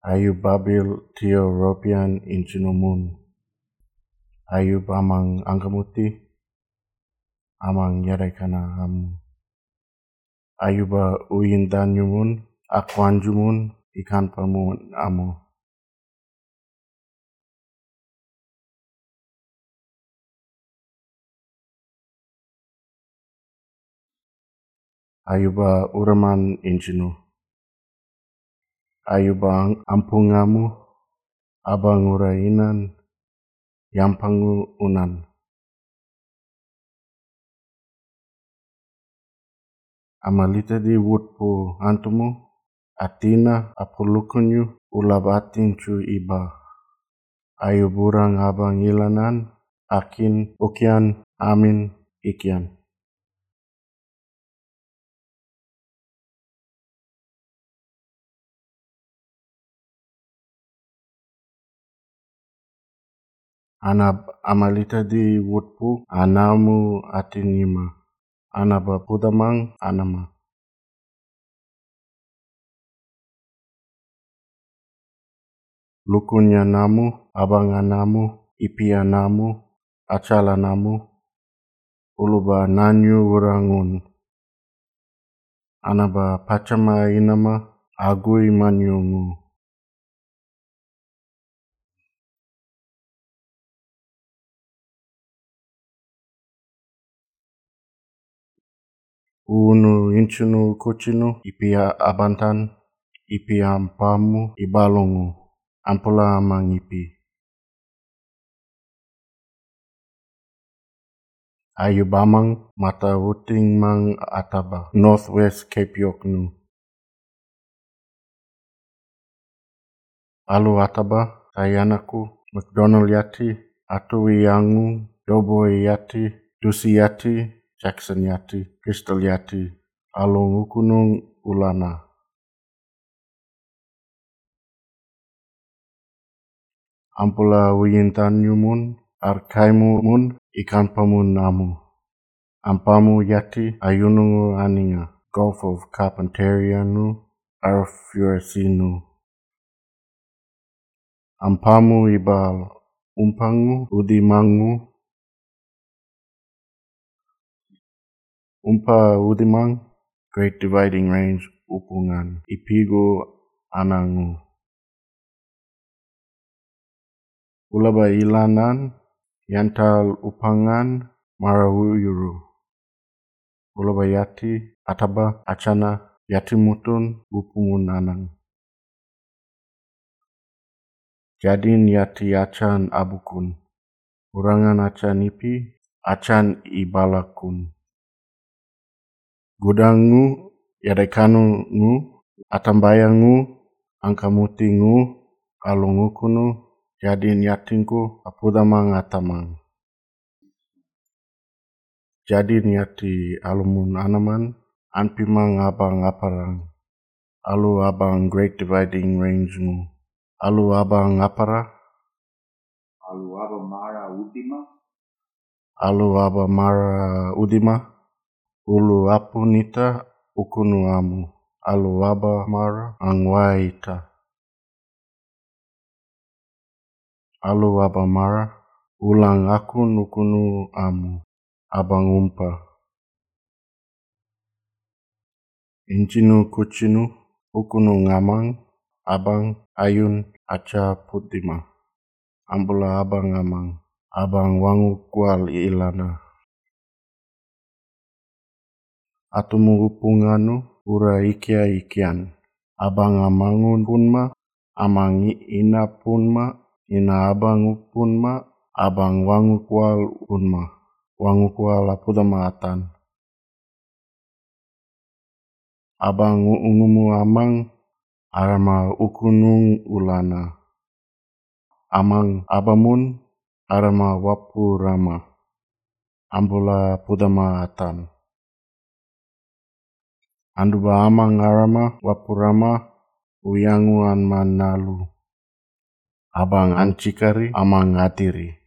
Ayub babil tio ropian inchinumun. Ayub amang angkamuti, amang yadaikana amu. Ayuba uyindanyumun, akwanjumun, ikan pamun amu. Ayuba uraman injinu. Ayuba ampungamu, abang urainan, yampangu unan. Amalita di wutpu antumu, atina apulukunyu ulabatin cu iba. Ayuburang abang ilanan, akin ukian amin ikian. Anab amalita di wutpu anamu atinima. Anaba pudamang anama. Lukunya namu, abanga namu, ipia namu, acala namu, uluba nanyu urangun. Anaba pacama inama, agui manyungu. Unu inchunu kuchinu, ipia abantan, ipia ampamu, ibalongu, ampula amang ipi. Ayubamang mata uting mang ataba, Northwest Cape York nu. Alu ataba, tayanaku, McDonald yati, Atui yangu, Doughboy yati, Dusi yati, Jackson yati, Crystal yati, Alung ukunung ulana. Ampula uyintan yumun, arkaimu mun, ikan pamun namu. Ampamu yati, ayunungu aninga, Gulf of Carpentaria nu, Arfuasinu. Ampamu ibal, umpangu, udimangu, umpa udimang, Great Dividing Range, upungan, ipigo anangu. Ulaba ilanan, yantal upangan, marawuyuru. Ulaba yati, ataba, achana, yati mutun, upungun anang. Jadin yati acan abukun. Urangan acan ipi, acan ibalakun. Gudangu, yadaikanu ngu, atambayangu, angkamutingu, alungukunu, jadin yatinku, apudamang atamang. Jadin yati alumun anaman, anpimang abang aparang. Alu abang Great Dividing Range ngu. Alu abang apara, Alu aba mara ultima, alu aba mara udima, ulu apunita ukunu amu. Alu aba mara angwaita. Alu aba mara ulang akun ukunu amu. Abang umpa. Injinu kuchinu ukunu ngamang, abang ayun aca putima. Ambula abang amang, abang wangu kual ilana. Atumu upunganu ura ikia ikian. Abang amangun punma, amang i- ina punma, ina abang punma, abang wangu kual punma. Wangu kual apudama atan. Abang ungumu amang, arama ukunung ulana. Amang abamun, arama wapu rama. Ambula pudama atan. Anduba amang arama wapu rama, uyangu an manalu. Abang ancikari, amang atiri.